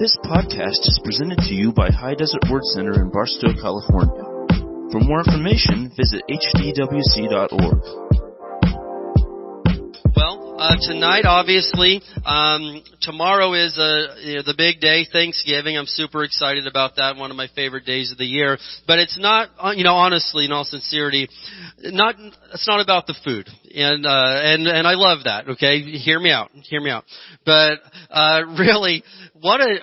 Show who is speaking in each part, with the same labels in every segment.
Speaker 1: This podcast is presented to you by High Desert Word Center in Barstow, California. For more information, visit hdwc.org.
Speaker 2: Well, uh, tonight, obviously, um, tomorrow is uh, you know, the big day, Thanksgiving. I'm super excited about that. One of my favorite days of the year. But it's not, uh, you know, honestly, in all sincerity, not. It's not about the food, and uh, and and I love that. Okay, hear me out. Hear me out. But uh, really, what a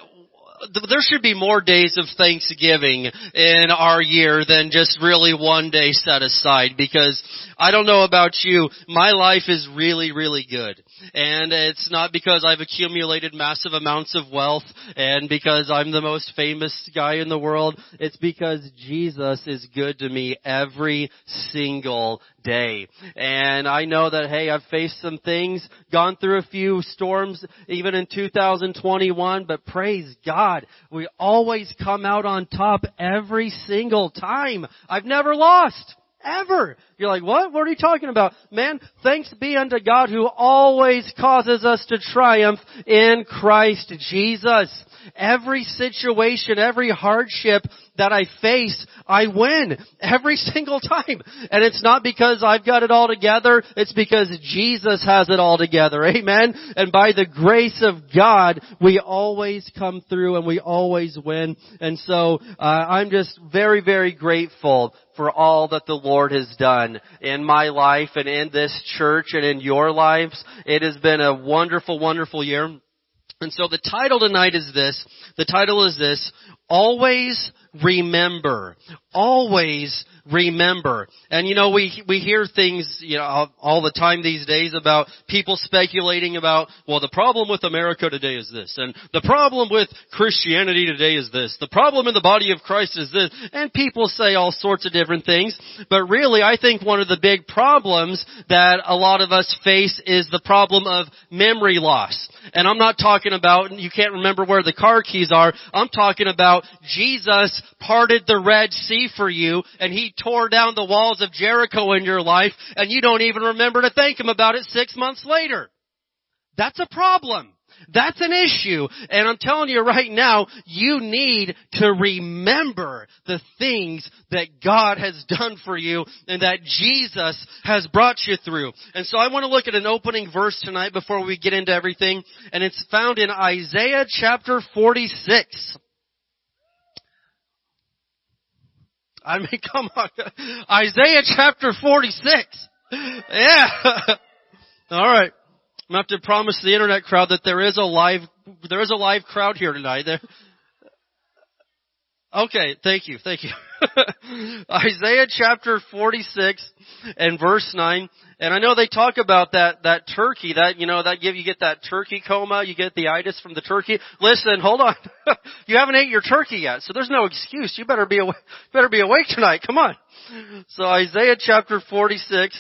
Speaker 2: there should be more days of Thanksgiving in our year than just really one day set aside because I don't know about you, my life is really, really good. And it's not because I've accumulated massive amounts of wealth and because I'm the most famous guy in the world. It's because Jesus is good to me every single day. And I know that, hey, I've faced some things, gone through a few storms even in 2021, but praise God, we always come out on top every single time. I've never lost. Ever. You're like, what? What are you talking about? Man, thanks be unto God who always causes us to triumph in Christ Jesus. Every situation, every hardship that I face, I win every single time. And it's not because I've got it all together, it's because Jesus has it all together. Amen? And by the grace of God, we always come through and we always win. And so, uh, I'm just very, very grateful for all that the Lord has done in my life and in this church and in your lives. It has been a wonderful, wonderful year. And so the title tonight is this. The title is this. Always remember. Always remember. And you know, we, we hear things, you know, all the time these days about people speculating about, well, the problem with America today is this, and the problem with Christianity today is this, the problem in the body of Christ is this, and people say all sorts of different things, but really I think one of the big problems that a lot of us face is the problem of memory loss. And I'm not talking about, you can't remember where the car keys are, I'm talking about Jesus parted the Red Sea for you, and He tore down the walls of Jericho in your life and you don't even remember to thank Him about it six months later. That's a problem. That's an issue. And I'm telling you right now, you need to remember the things that God has done for you and that Jesus has brought you through. And so I want to look at an opening verse tonight before we get into everything. And it's found in Isaiah chapter 46. I mean, come on. Isaiah chapter 46. Yeah. All right. I'm going to have to promise the internet crowd that there is a live, there is a live crowd here tonight. There. Okay, thank you, thank you. Isaiah chapter 46 and verse 9. And I know they talk about that, that turkey, that, you know, that give, you get that turkey coma, you get the itis from the turkey. Listen, hold on. you haven't ate your turkey yet, so there's no excuse. You better be awake, better be awake tonight. Come on. So Isaiah chapter 46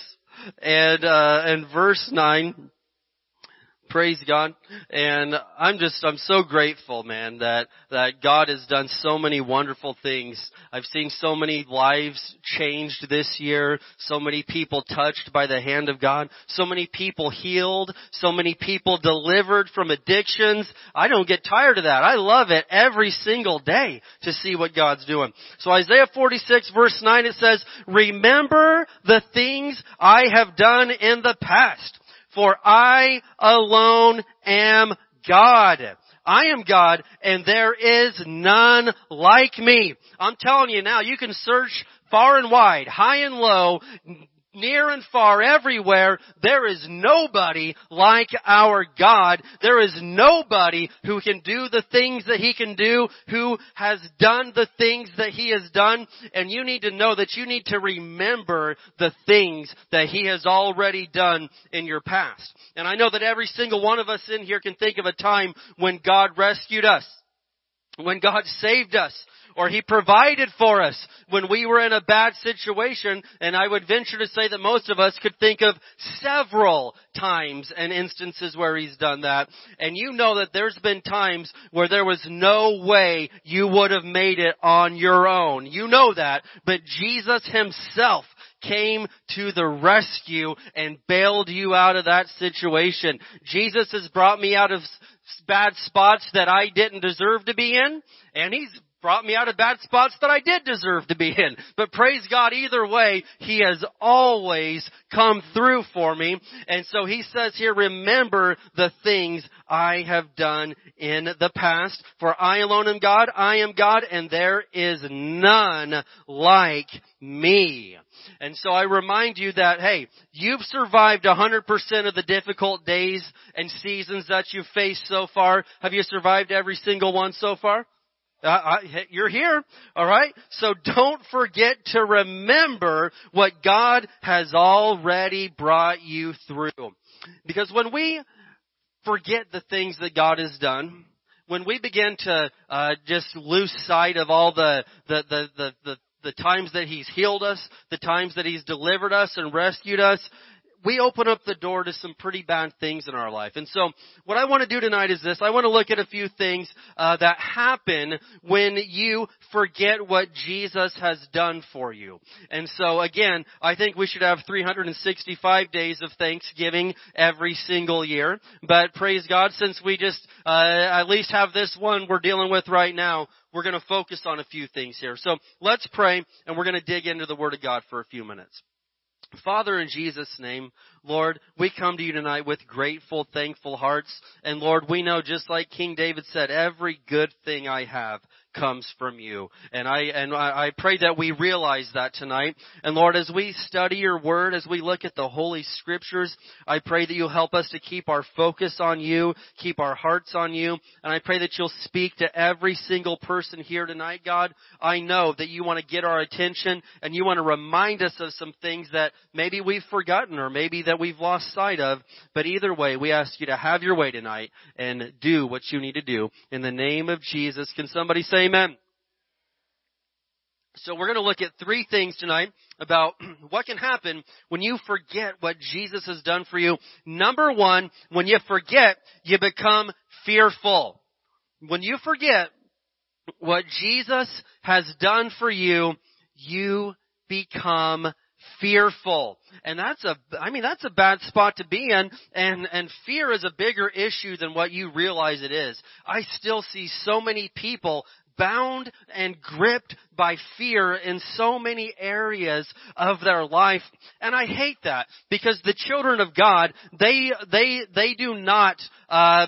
Speaker 2: and, uh, and verse 9. Praise God. And I'm just, I'm so grateful, man, that, that God has done so many wonderful things. I've seen so many lives changed this year, so many people touched by the hand of God, so many people healed, so many people delivered from addictions. I don't get tired of that. I love it every single day to see what God's doing. So Isaiah 46 verse 9 it says, remember the things I have done in the past for I alone am God. I am God and there is none like me. I'm telling you now, you can search far and wide, high and low, near and far, everywhere, there is nobody like our God. There is nobody who can do the things that He can do, who has done the things that He has done, and you need to know that you need to remember the things that He has already done in your past. And I know that every single one of us in here can think of a time when God rescued us, when God saved us, or He provided for us when we were in a bad situation, and I would venture to say that most of us could think of several times and instances where He's done that. And you know that there's been times where there was no way you would have made it on your own. You know that. But Jesus Himself came to the rescue and bailed you out of that situation. Jesus has brought me out of bad spots that I didn't deserve to be in, and He's brought me out of bad spots that I did deserve to be in. But praise God, either way, He has always come through for me. And so He says here, remember the things I have done in the past. For I alone am God, I am God, and there is none like me. And so I remind you that, hey, you've survived 100% of the difficult days and seasons that you've faced so far. Have you survived every single one so far? Uh, I, you're here, alright? So don't forget to remember what God has already brought you through. Because when we forget the things that God has done, when we begin to uh, just lose sight of all the, the, the, the, the the times that He's healed us, the times that He's delivered us and rescued us, we open up the door to some pretty bad things in our life. And so, what I want to do tonight is this. I want to look at a few things uh, that happen when you forget what Jesus has done for you. And so, again, I think we should have 365 days of Thanksgiving every single year. But praise God, since we just uh, at least have this one we're dealing with right now, we're going to focus on a few things here. So let's pray, and we're going to dig into the Word of God for a few minutes. Father, in Jesus' name, Lord, we come to you tonight with grateful, thankful hearts. And Lord, we know just like King David said, every good thing I have comes from you. And I, and I pray that we realize that tonight. And Lord, as we study your word, as we look at the holy scriptures, I pray that you'll help us to keep our focus on you, keep our hearts on you. And I pray that you'll speak to every single person here tonight, God. I know that you want to get our attention and you want to remind us of some things that maybe we've forgotten or maybe that we've lost sight of. But either way, we ask you to have your way tonight and do what you need to do. In the name of Jesus, can somebody say Amen. So we're going to look at three things tonight about what can happen when you forget what Jesus has done for you. Number one, when you forget, you become fearful. When you forget what Jesus has done for you, you become fearful. And that's a, I mean, that's a bad spot to be in. And, and fear is a bigger issue than what you realize it is. I still see so many people bound and gripped by fear in so many areas of their life. And I hate that because the children of God, they, they, they do not, uh,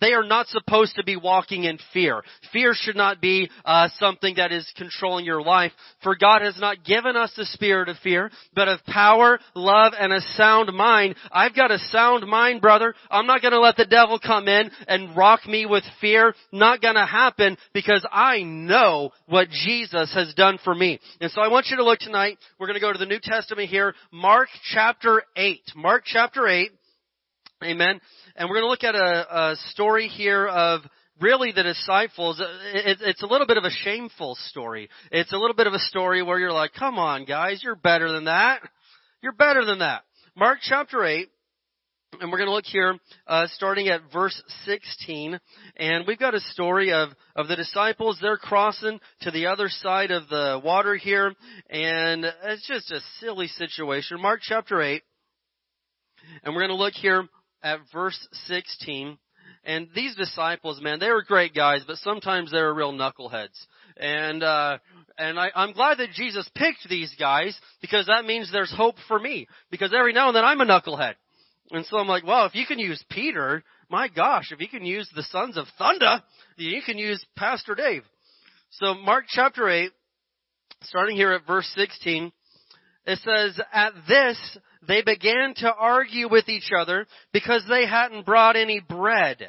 Speaker 2: they are not supposed to be walking in fear. Fear should not be uh, something that is controlling your life. For God has not given us the spirit of fear, but of power, love, and a sound mind. I've got a sound mind, brother. I'm not going to let the devil come in and rock me with fear. Not going to happen because I know what Jesus has done for me. And so I want you to look tonight. We're going to go to the New Testament here, Mark chapter 8. Mark chapter 8. Amen. And we're going to look at a, a story here of really the disciples. it's a little bit of a shameful story. It's a little bit of a story where you're like, come on guys, you're better than that. You're better than that. Mark chapter 8. And we're going to look here, uh, starting at verse 16, and we've got a story of of the disciples. They're crossing to the other side of the water here, and it's just a silly situation. Mark chapter 8, and we're going to look here at verse 16. And these disciples, man, they were great guys, but sometimes they were real knuckleheads. And, uh, and I, I'm glad that Jesus picked these guys because that means there's hope for me. Because every now and then I'm a knucklehead. And so I'm like, well, if you can use Peter, my gosh, if you can use the sons of thunder, you can use Pastor Dave. So Mark chapter 8, starting here at verse 16, it says, At this they began to argue with each other because they hadn't brought any bread.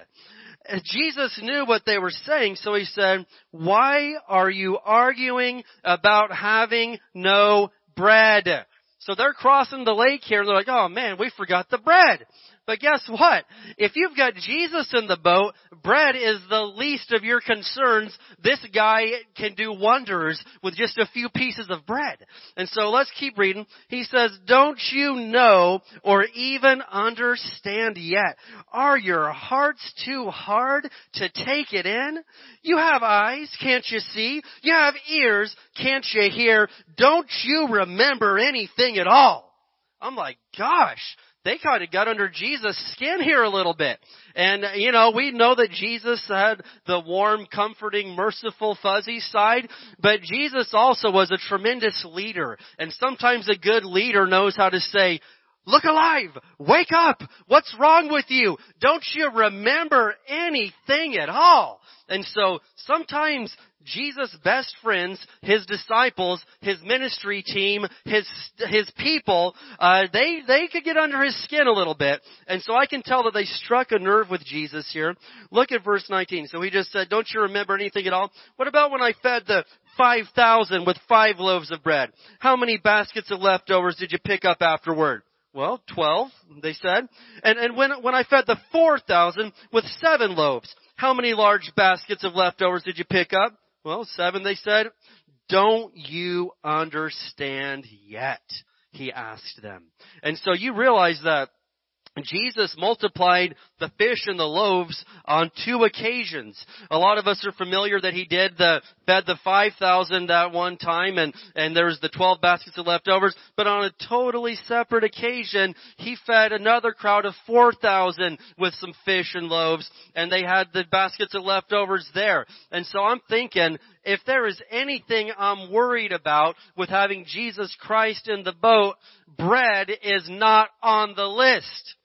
Speaker 2: Jesus knew what they were saying, so he said, why are you arguing about having no bread? So they're crossing the lake here and they're like, oh man, we forgot the bread. But guess what? If you've got Jesus in the boat, bread is the least of your concerns. This guy can do wonders with just a few pieces of bread. And so let's keep reading. He says, don't you know or even understand yet? Are your hearts too hard to take it in? You have eyes, can't you see? You have ears, can't you hear? Don't you remember anything at all? I'm like, gosh, they kind of got under Jesus' skin here a little bit. And, uh, you know, we know that Jesus had the warm, comforting, merciful, fuzzy side, but Jesus also was a tremendous leader. And sometimes a good leader knows how to say, Look alive! Wake up! What's wrong with you? Don't you remember anything at all? And so sometimes Jesus' best friends, his disciples, his ministry team, his his people, uh, they they could get under his skin a little bit, and so I can tell that they struck a nerve with Jesus here. Look at verse 19. So he just said, "Don't you remember anything at all? What about when I fed the 5,000 with five loaves of bread? How many baskets of leftovers did you pick up afterward?" Well, 12, they said. And, and when, when I fed the 4,000 with seven loaves, how many large baskets of leftovers did you pick up? Well, seven, they said. Don't you understand yet? He asked them. And so you realize that Jesus multiplied the fish and the loaves on two occasions. A lot of us are familiar that he did the, fed the 5,000 that one time and, and there was the 12 baskets of leftovers, but on a totally separate occasion, he fed another crowd of 4,000 with some fish and loaves and they had the baskets of leftovers there. And so I'm thinking, if there is anything I'm worried about with having Jesus Christ in the boat, bread is not on the list.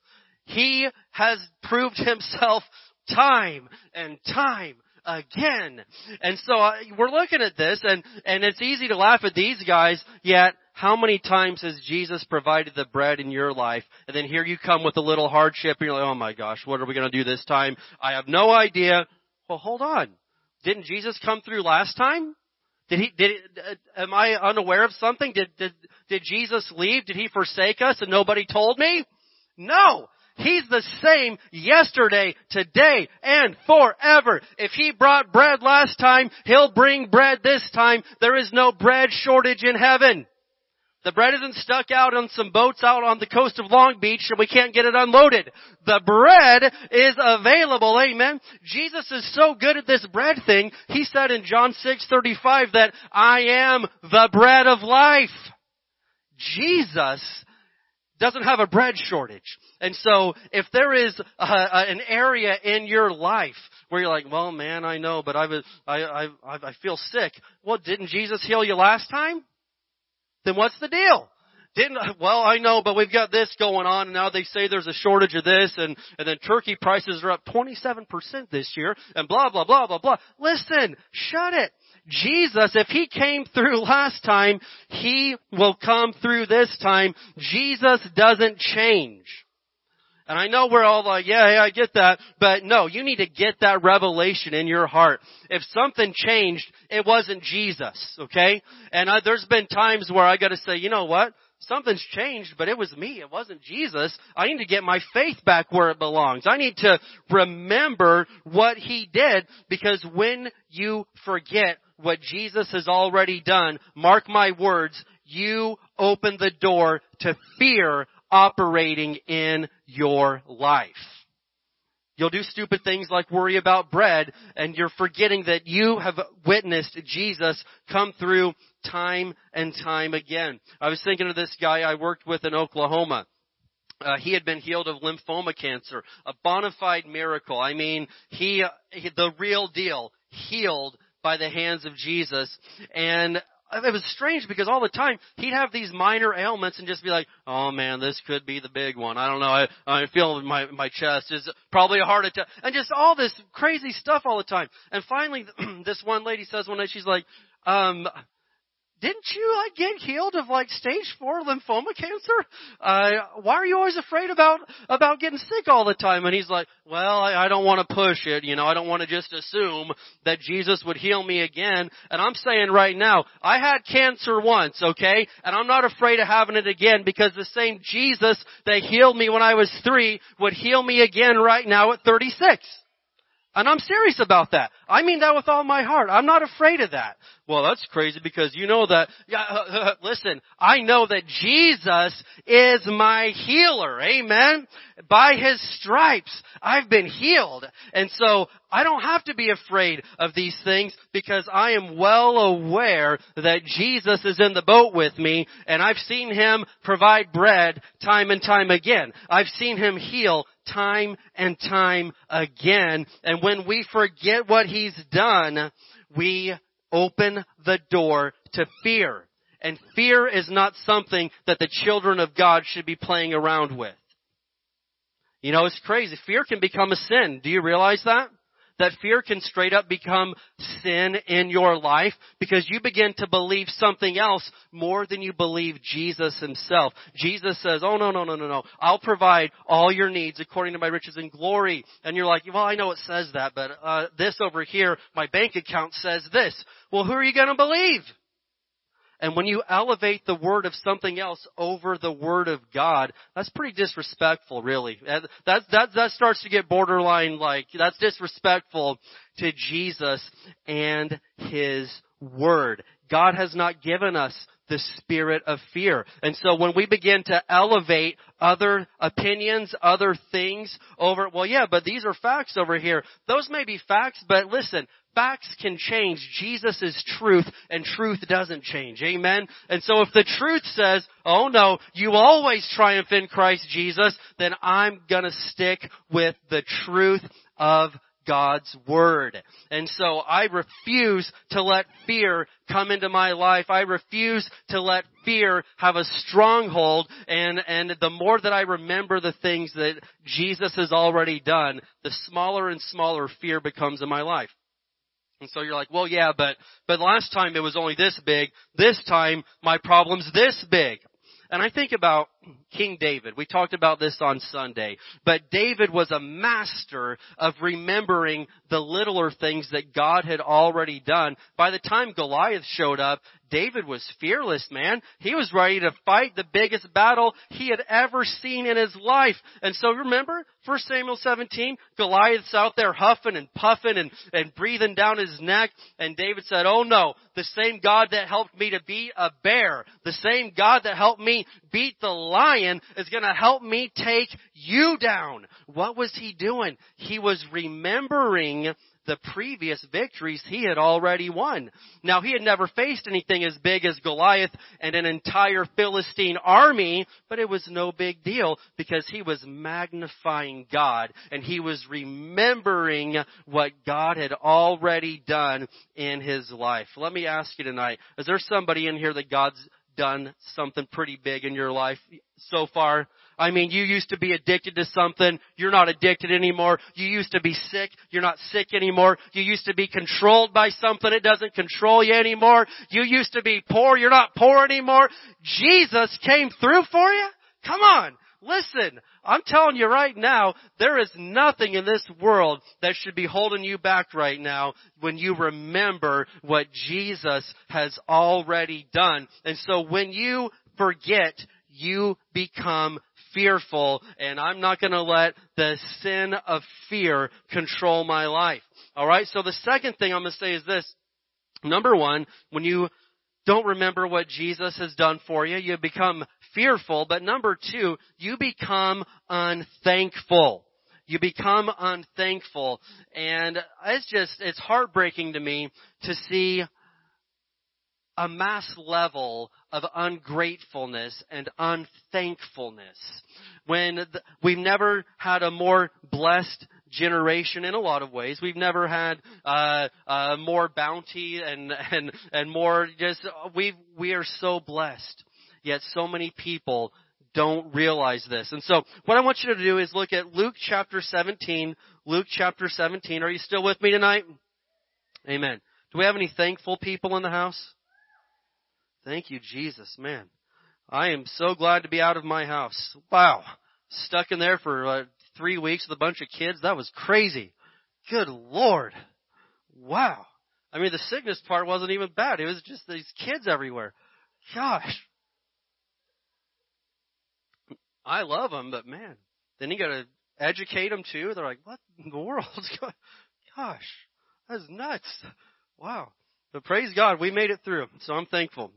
Speaker 2: He has proved himself time and time again. And so uh, we're looking at this and, and it's easy to laugh at these guys, yet how many times has Jesus provided the bread in your life? And then here you come with a little hardship and you're like, oh my gosh, what are we going to do this time? I have no idea. Well, hold on. Didn't Jesus come through last time? Did he, did, uh, am I unaware of something? Did, did, did Jesus leave? Did he forsake us and nobody told me? No! He's the same yesterday, today, and forever. If He brought bread last time, He'll bring bread this time. There is no bread shortage in heaven. The bread isn't stuck out on some boats out on the coast of Long Beach and we can't get it unloaded. The bread is available, amen. Jesus is so good at this bread thing, He said in John 6:35 that I am the bread of life. Jesus doesn't have a bread shortage. And so if there is a, a, an area in your life where you're like, well man, I know, but I, was, I, I, I feel sick. Well, didn't Jesus heal you last time? Then what's the deal? Didn't, well, I know, but we've got this going on, and now they say there's a shortage of this, and, and then turkey prices are up 27% this year, and blah, blah, blah, blah, blah. Listen, shut it. Jesus, if He came through last time, He will come through this time. Jesus doesn't change. And I know we're all like, yeah, yeah, I get that, but no, you need to get that revelation in your heart. If something changed, it wasn't Jesus, okay? And I, there's been times where I gotta say, you know what? Something's changed, but it was me. It wasn't Jesus. I need to get my faith back where it belongs. I need to remember what He did because when you forget what Jesus has already done, mark my words, you open the door to fear operating in your life. You'll do stupid things like worry about bread and you're forgetting that you have witnessed Jesus come through time and time again. I was thinking of this guy I worked with in Oklahoma. Uh, he had been healed of lymphoma cancer, a bona fide miracle. I mean, he, he the real deal, healed by the hands of Jesus. And it was strange because all the time he'd have these minor ailments and just be like, "Oh man, this could be the big one. I don't know. I I feel my my chest is probably a heart attack, and just all this crazy stuff all the time." And finally, this one lady says one night, she's like, um, didn't you like get healed of like stage four lymphoma cancer? Uh, why are you always afraid about about getting sick all the time? And he's like, well, I, I don't want to push it. You know, I don't want to just assume that Jesus would heal me again. And I'm saying right now, I had cancer once, okay, and I'm not afraid of having it again because the same Jesus that healed me when I was three would heal me again right now at 36. And I'm serious about that. I mean that with all my heart. I'm not afraid of that. Well, that's crazy because you know that, yeah, listen, I know that Jesus is my healer. Amen. By His stripes, I've been healed. And so, I don't have to be afraid of these things because I am well aware that Jesus is in the boat with me and I've seen Him provide bread time and time again. I've seen Him heal time and time again. And when we forget what He's done, we open the door to fear. And fear is not something that the children of God should be playing around with. You know, it's crazy. Fear can become a sin. Do you realize that? That fear can straight up become sin in your life because you begin to believe something else more than you believe Jesus himself. Jesus says, oh no, no, no, no, no. I'll provide all your needs according to my riches and glory. And you're like, well, I know it says that, but uh, this over here, my bank account says this. Well, who are you going to believe? And when you elevate the word of something else over the word of God, that's pretty disrespectful, really. That, that, that starts to get borderline like, that's disrespectful to Jesus and His word. God has not given us the spirit of fear. And so when we begin to elevate other opinions, other things over, well yeah, but these are facts over here. Those may be facts, but listen, Facts can change. Jesus is truth and truth doesn't change. Amen? And so if the truth says, oh no, you always triumph in Christ Jesus, then I'm gonna stick with the truth of God's Word. And so I refuse to let fear come into my life. I refuse to let fear have a stronghold and, and the more that I remember the things that Jesus has already done, the smaller and smaller fear becomes in my life. And so you're like, well, yeah, but, but last time it was only this big. This time my problem's this big. And I think about King David. We talked about this on Sunday. But David was a master of remembering the littler things that God had already done. By the time Goliath showed up, David was fearless, man. He was ready to fight the biggest battle he had ever seen in his life. And so remember, 1 Samuel 17, Goliath's out there huffing and puffing and, and breathing down his neck. And David said, oh no, the same God that helped me to beat a bear, the same God that helped me beat the lion is gonna help me take you down. What was he doing? He was remembering the previous victories he had already won. Now he had never faced anything as big as Goliath and an entire Philistine army, but it was no big deal because he was magnifying God and he was remembering what God had already done in his life. Let me ask you tonight, is there somebody in here that God's done something pretty big in your life so far? I mean, you used to be addicted to something. You're not addicted anymore. You used to be sick. You're not sick anymore. You used to be controlled by something. It doesn't control you anymore. You used to be poor. You're not poor anymore. Jesus came through for you? Come on. Listen, I'm telling you right now, there is nothing in this world that should be holding you back right now when you remember what Jesus has already done. And so when you forget, you become fearful and I'm not going to let the sin of fear control my life. Alright, so the second thing I'm going to say is this. Number one, when you don't remember what Jesus has done for you, you become fearful, but number two, you become unthankful. You become unthankful. And it's just, it's heartbreaking to me to see a mass level of ungratefulness and unthankfulness. When we've never had a more blessed generation in a lot of ways. We've never had uh, uh, more bounty and and and more just we we are so blessed. Yet so many people don't realize this. And so what I want you to do is look at Luke chapter 17. Luke chapter 17. Are you still with me tonight? Amen. Do we have any thankful people in the house? Thank you, Jesus, man. I am so glad to be out of my house. Wow. Stuck in there for uh, three weeks with a bunch of kids. That was crazy. Good Lord. Wow. I mean, the sickness part wasn't even bad. It was just these kids everywhere. Gosh. I love them, but man, then you gotta educate them too. They're like, what in the world? Gosh, that's nuts. Wow. But praise God, we made it through. So I'm thankful.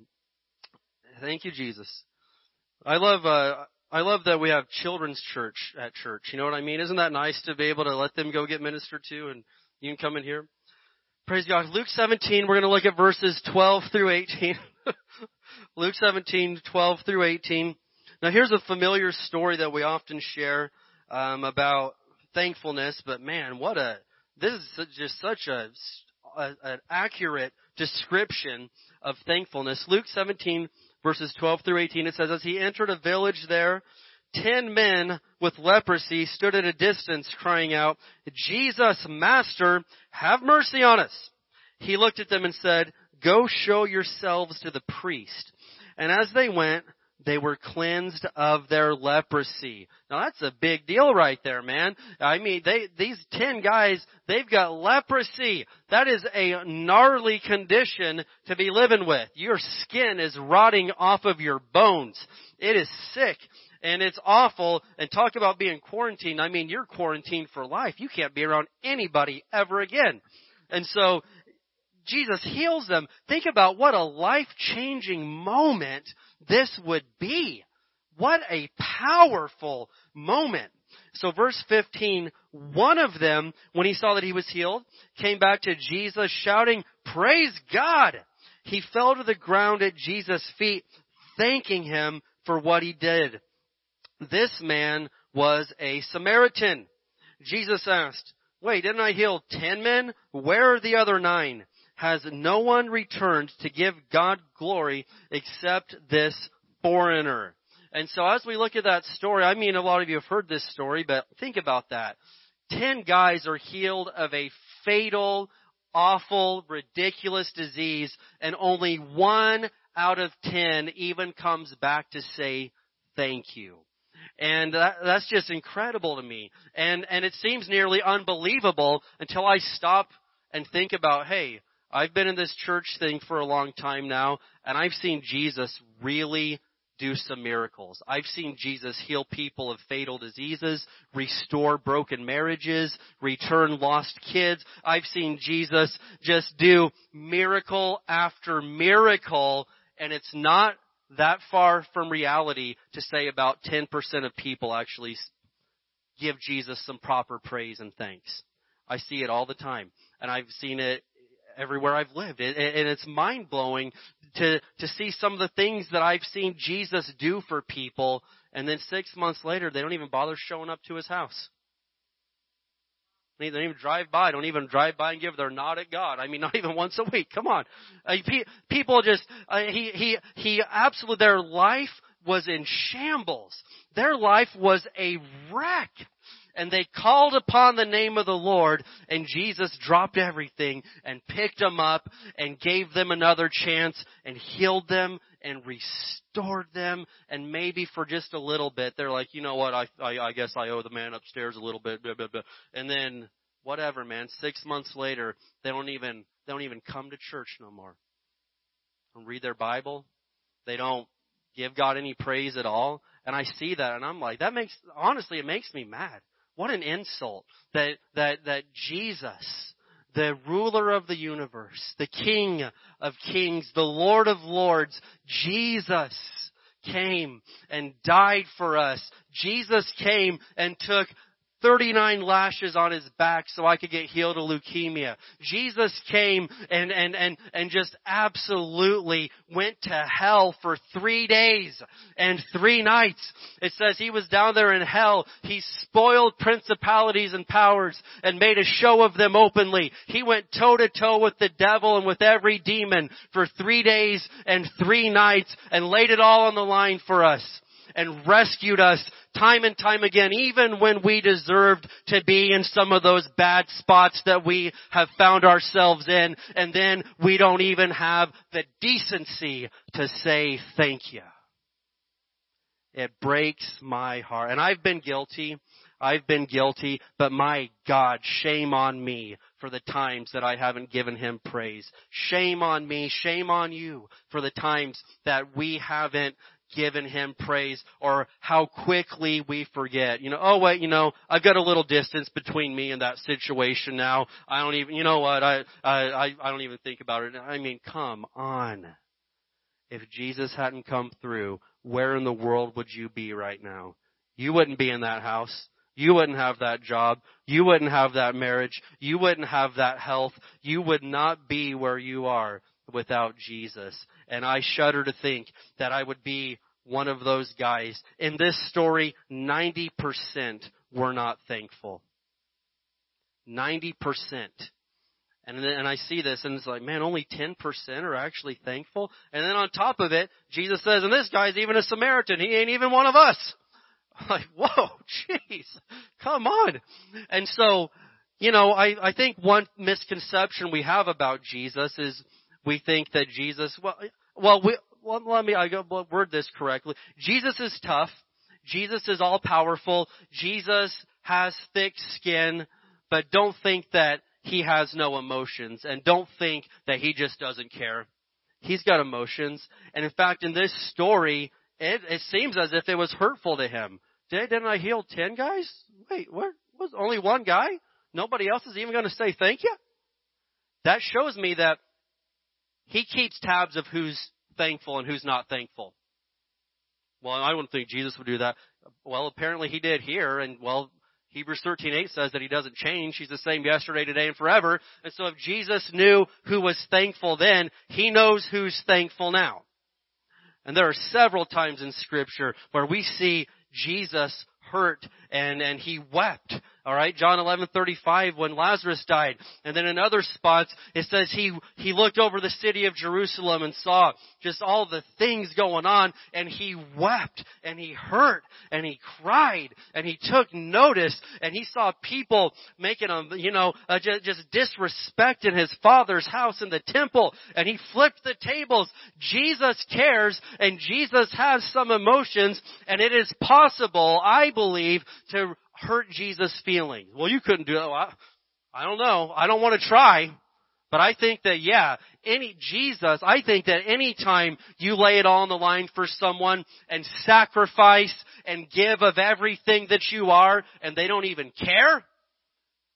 Speaker 2: Thank you, Jesus. I love, uh, I love that we have children's church at church. You know what I mean? Isn't that nice to be able to let them go get ministered to and you can come in here? Praise God. Luke 17, we're going to look at verses 12 through 18. Luke 17, 12 through 18. Now here's a familiar story that we often share um, about thankfulness, but man, what a this is just such a, a an accurate description of thankfulness. Luke 17 verses 12 through 18 it says as he entered a village there ten men with leprosy stood at a distance crying out, Jesus, Master, have mercy on us. He looked at them and said, Go show yourselves to the priest. And as they went, they were cleansed of their leprosy. Now that's a big deal right there, man. I mean, they, these ten guys, they've got leprosy. That is a gnarly condition to be living with. Your skin is rotting off of your bones. It is sick and it's awful. And talk about being quarantined. I mean, you're quarantined for life. You can't be around anybody ever again. And so Jesus heals them. Think about what a life-changing moment this would be. What a powerful moment. So verse 15, one of them, when he saw that he was healed, came back to Jesus shouting, praise God! He fell to the ground at Jesus' feet, thanking him for what he did. This man was a Samaritan. Jesus asked, wait, didn't I heal ten men? Where are the other nine? Has no one returned to give God glory except this foreigner. And so as we look at that story, I mean a lot of you have heard this story, but think about that. Ten guys are healed of a fatal, awful, ridiculous disease, and only one out of ten even comes back to say thank you. And that, that's just incredible to me. And, and it seems nearly unbelievable until I stop and think about, hey, I've been in this church thing for a long time now, and I've seen Jesus really do some miracles. I've seen Jesus heal people of fatal diseases, restore broken marriages, return lost kids. I've seen Jesus just do miracle after miracle, and it's not that far from reality to say about 10% of people actually give Jesus some proper praise and thanks. I see it all the time. And I've seen it everywhere I've lived. And it's mind blowing to, to see some of the things that I've seen Jesus do for people and then six months later they don't even bother showing up to his house. They don't even drive by. Don't even drive by and give their nod at God. I mean, not even once a week. Come on. Uh, people just, uh, he, he, he absolutely, their life was in shambles. Their life was a wreck and they called upon the name of the Lord and Jesus dropped everything and picked them up and gave them another chance and healed them and restored them and maybe for just a little bit they're like, you know what, I, I, I guess I owe the man upstairs a little bit, blah, blah, blah. and then whatever man, six months later they don't even, they don't even come to church no more. Don't read their Bible. They don't give God any praise at all. And I see that and I'm like, that makes, honestly, it makes me mad. What an insult that, that, that Jesus, the ruler of the universe, the King of kings, the Lord of lords, Jesus came and died for us. Jesus came and took 39 lashes on his back so I could get healed of leukemia. Jesus came and, and, and, and just absolutely went to hell for three days and three nights. It says he was down there in hell. He spoiled principalities and powers and made a show of them openly. He went toe to toe with the devil and with every demon for three days and three nights and laid it all on the line for us and rescued us time and time again, even when we deserved to be in some of those bad spots that we have found ourselves in, and then we don't even have the decency to say thank you. It breaks my heart. And I've been guilty. I've been guilty, but my God, shame on me for the times that I haven't given Him praise. Shame on me, shame on you for the times that we haven't given him praise or how quickly we forget. You know, oh wait, you know, I've got a little distance between me and that situation now. I don't even, you know what, I, I, I don't even think about it. I mean, come on. If Jesus hadn't come through, where in the world would you be right now? You wouldn't be in that house. You wouldn't have that job. You wouldn't have that marriage. You wouldn't have that health. You would not be where you are without Jesus. And I shudder to think that I would be one of those guys. In this story, 90% were not thankful. 90%. And then, and I see this and it's like, man, only 10% are actually thankful. And then on top of it, Jesus says, and this guy's even a Samaritan. He ain't even one of us. Like, whoa, jeez, come on. And so, you know, I, I think one misconception we have about Jesus is we think that Jesus, well, well, we, well let me, I go, word this correctly. Jesus is tough. Jesus is all powerful. Jesus has thick skin, but don't think that he has no emotions and don't think that he just doesn't care. He's got emotions. And in fact, in this story, it, it seems as if it was hurtful to him. Did, didn't I heal ten guys? Wait, what? Was only one guy? Nobody else is even going to say thank you? That shows me that he keeps tabs of who's thankful and who's not thankful. Well, I wouldn't think Jesus would do that. Well, apparently he did here, and well, Hebrews 13:8 says that he doesn't change. He's the same yesterday, today, and forever. And so if Jesus knew who was thankful then, he knows who's thankful now. And there are several times in scripture where we see Jesus hurt and, and he wept. Alright, John 11:35 when Lazarus died. And then in other spots it says he he looked over the city of Jerusalem and saw just all the things going on and he wept and he hurt and he cried and he took notice and he saw people making a you know just, just disrespect in his father's house in the temple and he flipped the tables. Jesus cares and Jesus has some emotions and it is possible, I believe, to hurt Jesus' feelings. Well, you couldn't do it. Well, I, I don't know. I don't want to try. But I think that, yeah, any, Jesus, I think that anytime you lay it all on the line for someone and sacrifice and give of everything that you are and they don't even care,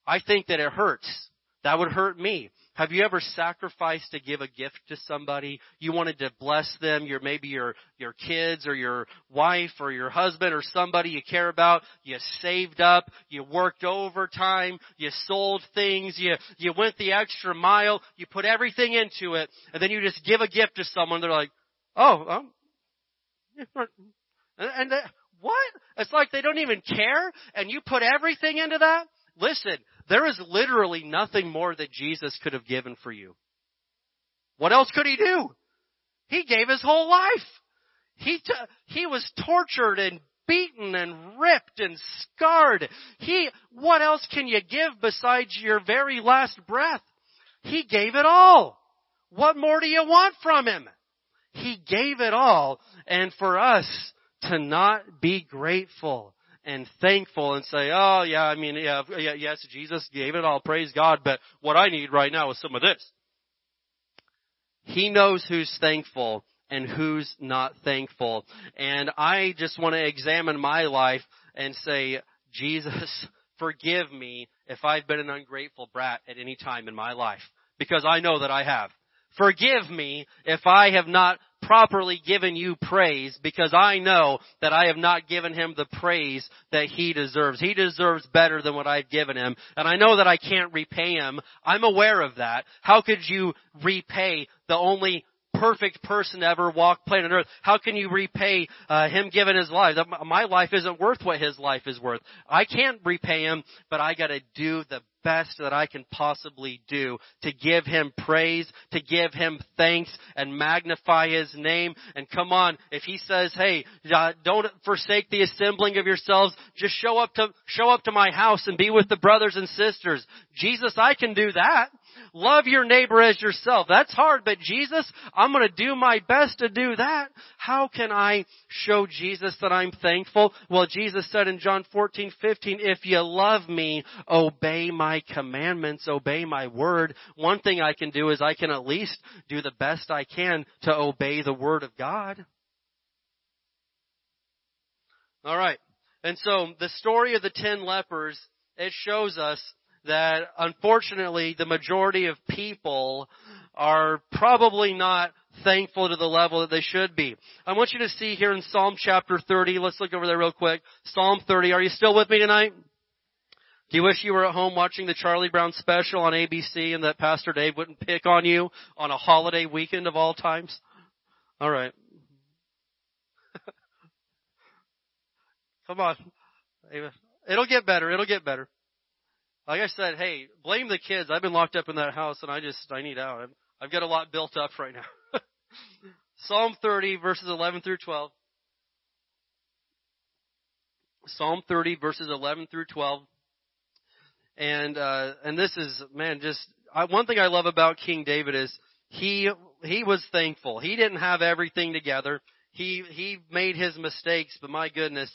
Speaker 2: I think that it hurts. That would hurt me. Have you ever sacrificed to give a gift to somebody? You wanted to bless them, your maybe your your kids or your wife or your husband or somebody you care about. You saved up, you worked overtime, you sold things, you you went the extra mile, you put everything into it, and then you just give a gift to someone. They're like, "Oh, um, and, and what? It's like they don't even care, and you put everything into that. Listen, there is literally nothing more that Jesus could have given for you. What else could he do? He gave his whole life. He, t- he was tortured and beaten and ripped and scarred. He, what else can you give besides your very last breath? He gave it all. What more do you want from him? He gave it all. And for us to not be grateful and thankful and say, oh yeah, I mean, yeah, yeah, yes, Jesus gave it all, praise God, but what I need right now is some of this. He knows who's thankful and who's not thankful. And I just want to examine my life and say, Jesus, forgive me if I've been an ungrateful brat at any time in my life. Because I know that I have. Forgive me if I have not properly given you praise because I know that I have not given him the praise that he deserves. He deserves better than what I've given him. And I know that I can't repay him. I'm aware of that. How could you repay the only perfect person to ever walk planet Earth. How can you repay uh, him giving his life? My life isn't worth what his life is worth. I can't repay him, but I got to do the best that I can possibly do to give him praise, to give him thanks and magnify his name. And come on, if he says, hey, uh, don't forsake the assembling of yourselves, just show up to, show up to my house and be with the brothers and sisters. Jesus, I can do that. Love your neighbor as yourself. That's hard, but Jesus, I'm to do my best to do that. How can I show Jesus that I'm thankful? Well, Jesus said in John 14, 15, if you love me, obey my commandments, obey my word. One thing I can do is I can at least do the best I can to obey the word of God. All right. And so the story of the ten lepers, it shows us that unfortunately the majority of people are probably not thankful to the level that they should be. I want you to see here in Psalm chapter 30, let's look over there real quick. Psalm 30, are you still with me tonight? Do you wish you were at home watching the Charlie Brown special on ABC and that Pastor Dave wouldn't pick on you on a holiday weekend of all times? Alright. Come on. It'll get better. It'll get better. Like I said, hey, blame the kids. I've been locked up in that house and I just, I need out. I've, I've got a lot built up right now. Psalm 30 verses 11 through 12. Psalm 30 verses 11 through 12 and uh, and this is man, just I, one thing I love about King David is he he was thankful. He didn't have everything together. He he made his mistakes, but my goodness,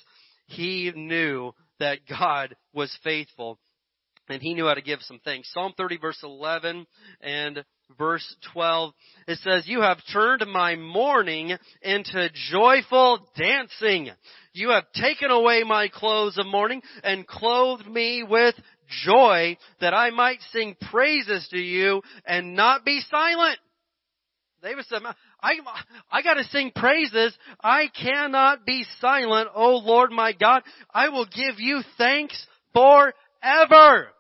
Speaker 2: he knew that God was faithful and he knew how to give some things. Psalm 30 verse 11 and verse 12, it says, You have turned my mourning into joyful dancing. You have taken away my clothes of mourning and clothed me with joy that I might sing praises to you and not be silent. David said, I, I gotta sing praises. I cannot be silent. O Lord my God, I will give you thanks forever.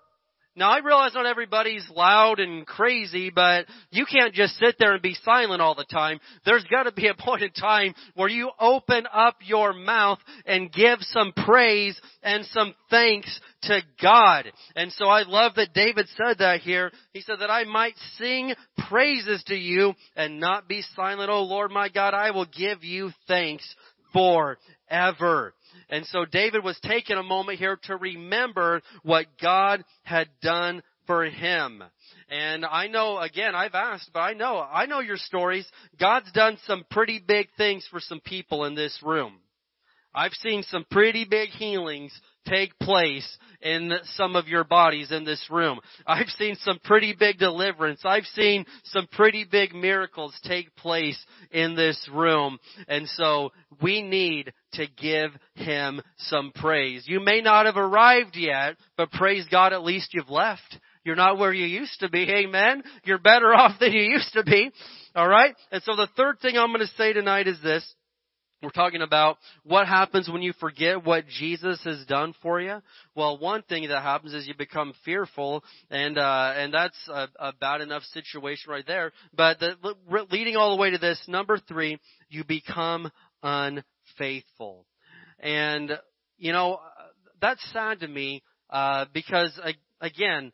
Speaker 2: Now I realize not everybody's loud and crazy, but you can't just sit there and be silent all the time. There's gotta be a point in time where you open up your mouth and give some praise and some thanks to God. And so I love that David said that here. He said that I might sing praises to you and not be silent. Oh Lord my God, I will give you thanks forever. And so David was taking a moment here to remember what God had done for him. And I know, again, I've asked, but I know, I know your stories. God's done some pretty big things for some people in this room. I've seen some pretty big healings take place in some of your bodies in this room. I've seen some pretty big deliverance. I've seen some pretty big miracles take place in this room. And so we need to give Him some praise. You may not have arrived yet, but praise God at least you've left. You're not where you used to be. Amen. You're better off than you used to be. Alright? And so the third thing I'm going to say tonight is this. We're talking about what happens when you forget what Jesus has done for you. Well, one thing that happens is you become fearful, and uh, and that's a, a bad enough situation right there. But the, leading all the way to this, number three, you become unfaithful, and you know that's sad to me uh, because again,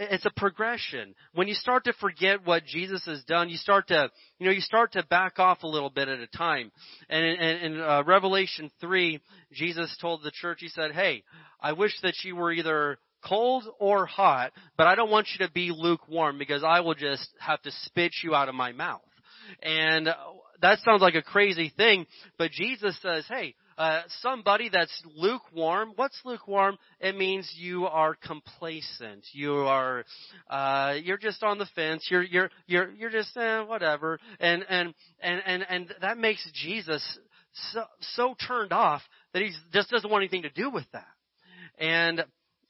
Speaker 2: it's a progression. When you start to forget what Jesus has done, you start to, you know, you start to back off a little bit at a time. And in, in uh, Revelation 3, Jesus told the church, he said, hey, I wish that you were either cold or hot, but I don't want you to be lukewarm because I will just have to spit you out of my mouth. And that sounds like a crazy thing, but Jesus says, hey, uh, somebody that's lukewarm. What's lukewarm? It means you are complacent. You are, uh, you're just on the fence. You're, you're, you're, you're just, eh, whatever. And, and, and, and, and that makes Jesus so, so turned off that he just doesn't want anything to do with that. And,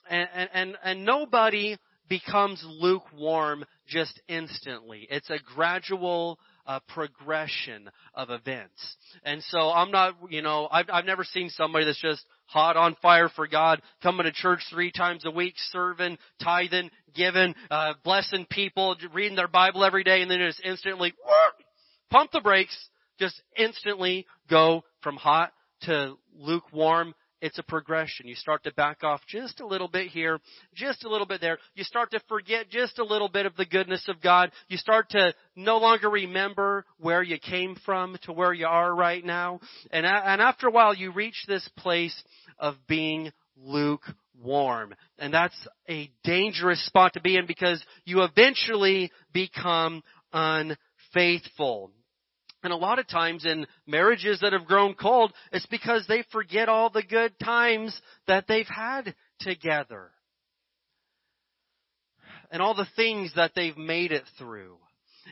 Speaker 2: and, and, and nobody becomes lukewarm just instantly. It's a gradual a progression of events. And so I'm not, you know, I've, I've never seen somebody that's just hot on fire for God, coming to church three times a week, serving, tithing, giving, uh, blessing people, reading their Bible every day, and then just instantly, whoop, pump the brakes, just instantly go from hot to lukewarm it's a progression. You start to back off just a little bit here, just a little bit there. You start to forget just a little bit of the goodness of God. You start to no longer remember where you came from to where you are right now. And, and after a while, you reach this place of being lukewarm. And that's a dangerous spot to be in because you eventually become unfaithful. And a lot of times in marriages that have grown cold, it's because they forget all the good times that they've had together. And all the things that they've made it through.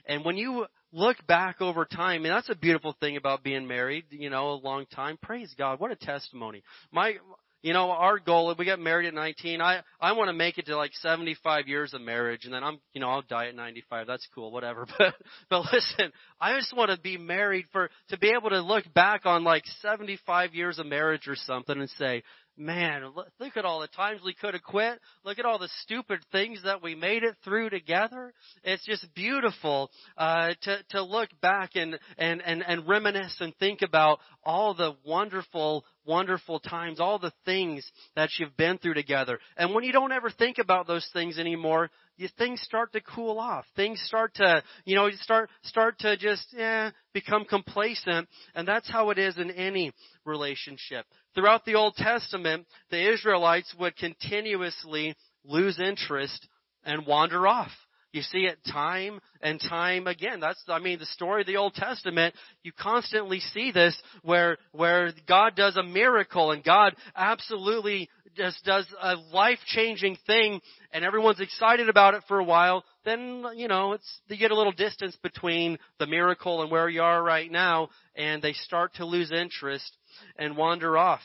Speaker 2: And when you, look back over time, and that's a beautiful thing about being married, you know, a long time. Praise God. What a testimony. My, you know, our goal, if we get married at 19, I, I want to make it to like 75 years of marriage and then I'm, you know, I'll die at 95. That's cool, whatever. But, but listen, I just want to be married for, to be able to look back on like 75 years of marriage or something and say, man, look at all the times we could have quit. Look at all the stupid things that we made it through together. It's just beautiful uh, to to look back and and and and reminisce and think about all the wonderful wonderful times, all the things that you've been through together. And when you don't ever think about those things anymore, you, things start to cool off. Things start to, you know, you start start to just eh, become complacent, and that's how it is in any relationship. Throughout the Old Testament, the Israelites would continuously lose interest and wander off. You see it time and time again. That's, I mean, the story of the Old Testament, you constantly see this where, where God does a miracle and God absolutely just does a life-changing thing and everyone's excited about it for a while, then, you know, it's, you get a little distance between the miracle and where you are right now and they start to lose interest and wander off.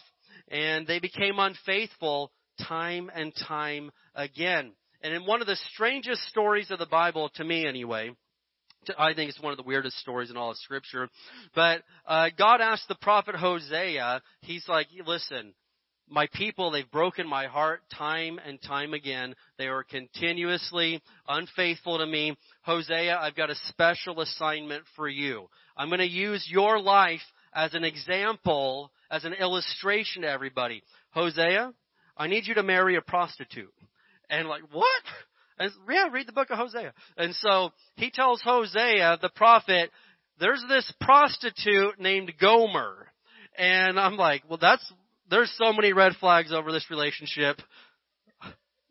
Speaker 2: And they became unfaithful time and time again. And in one of the strangest stories of the Bible, to me anyway, I think it's one of the weirdest stories in all of Scripture. But uh, God asked the prophet Hosea, He's like, listen, my people, they've broken my heart time and time again. They are continuously unfaithful to me. Hosea, I've got a special assignment for you. I'm going to use your life as an example, as an illustration to everybody. Hosea, I need you to marry a prostitute. And like, what? And yeah, read the book of Hosea. And so he tells Hosea, the prophet, there's this prostitute named Gomer. And I'm like, well that's there's so many red flags over this relationship.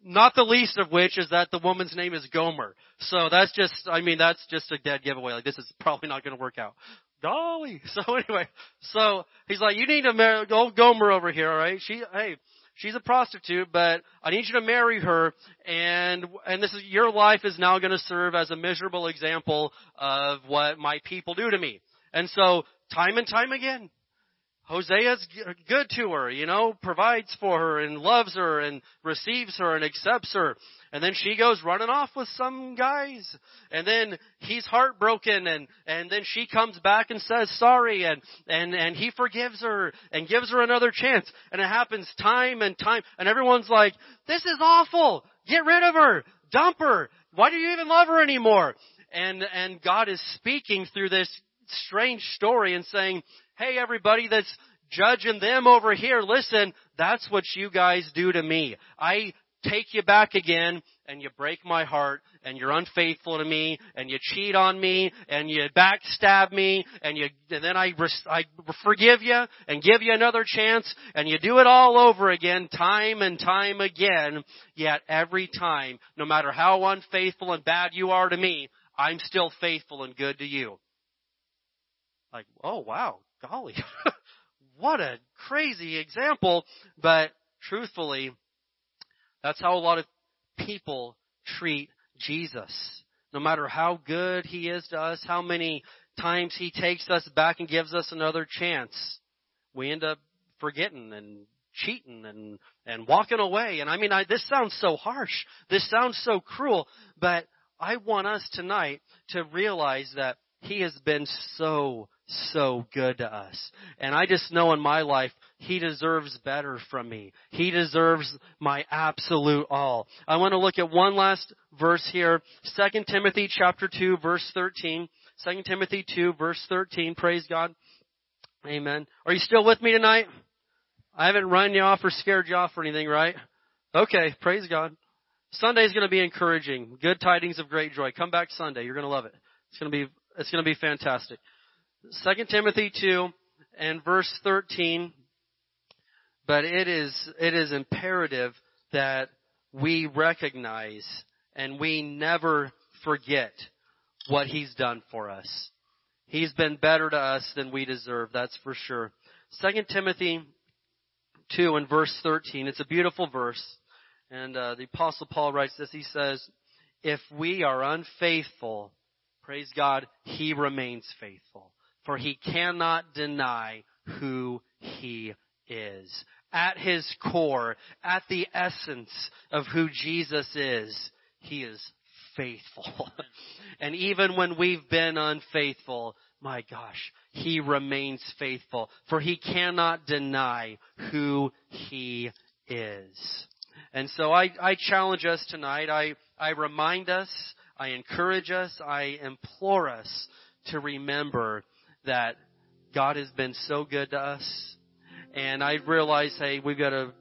Speaker 2: Not the least of which is that the woman's name is Gomer. So that's just, I mean, that's just a dead giveaway. Like this is probably not going to work out. Golly. So anyway, so he's like, you need to marry old Gomer over here, alright? She, hey, she's a prostitute, but I need you to marry her, and and this is your life is now going to serve as a miserable example of what my people do to me. And so, time and time again, Hosea's good to her, you know, provides for her and loves her and receives her and accepts her. And then she goes running off with some guys. And then he's heartbroken and, and then she comes back and says sorry and, and, and he forgives her and gives her another chance. And it happens time and time. And everyone's like, this is awful. Get rid of her. Dump her. Why do you even love her anymore? And, and God is speaking through this strange story and saying, hey everybody that's judging them over here, listen, that's what you guys do to me. I take you back again and you break my heart and you're unfaithful to me and you cheat on me and you backstab me and you and then I I forgive you and give you another chance and you do it all over again time and time again yet every time no matter how unfaithful and bad you are to me I'm still faithful and good to you like oh wow golly, what a crazy example. But truthfully, that's how a lot of people treat Jesus. No matter how good he is to us, how many times he takes us back and gives us another chance, we end up forgetting and cheating and and walking away. And I mean, I, this sounds so harsh. This sounds so cruel. But I want us tonight to realize that he has been so so good to us. And I just know in my life, He deserves better from me. He deserves my absolute all. I want to look at one last verse here. 2 Timothy chapter 2 verse 13. 2 Timothy 2 verse 13. Praise God. Amen. Are you still with me tonight? I haven't run you off or scared you off or anything, right? Okay, praise God. Sunday is going to be encouraging. Good tidings of great joy. Come back Sunday. You're going to love it. It's going to be, it's going to be fantastic. 2 Timothy 2 and verse 13. But it is, it is imperative that we recognize and we never forget what He's done for us. He's been better to us than we deserve, that's for sure. 2 Timothy 2 and verse 13. It's a beautiful verse. And uh, the Apostle Paul writes this. He says, If we are unfaithful praise God, He remains faithful. For He cannot deny who He is. At His core, at the essence of who Jesus is, He is faithful. and even when we've been unfaithful, my gosh, He remains faithful. For He cannot deny who He is. And so I, I challenge us tonight. I, I remind us, I encourage us, I implore us to remember that God has been so good to us. And I realize, hey, we've got a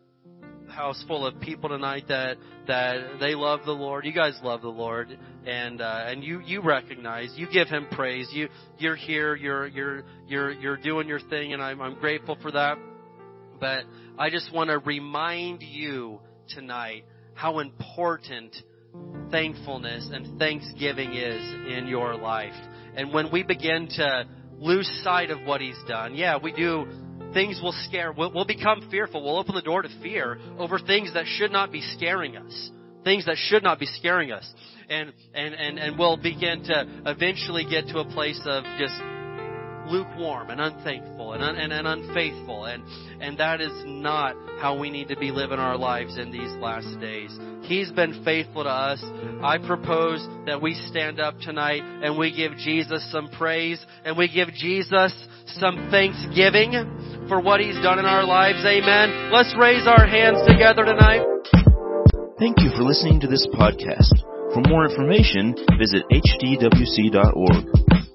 Speaker 2: house full of people tonight that that they love the Lord. You guys love the Lord, and uh, and you you recognize, you give Him praise. You you're here, you're you're you're you're doing your thing, and I'm I'm grateful for that. But I just want to remind you tonight how important thankfulness and thanksgiving is in your life. And when we begin to lose sight of what He's done, yeah, we do things will scare, we'll, we'll, become fearful. We'll open the door to fear over things that should not be scaring us. Things that should not be scaring us. And, and, and, and we'll begin to eventually get to a place of just lukewarm and unthankful and, un, and, and unfaithful. And, and that is not how we need to be living our lives in these last days. He's been faithful to us. I propose that we stand up tonight and we give Jesus some praise and we give Jesus some thanksgiving for what He's done in our lives. Amen. Let's raise our hands together tonight.
Speaker 1: Thank you for listening to this podcast. For more information, visit hdwc.org.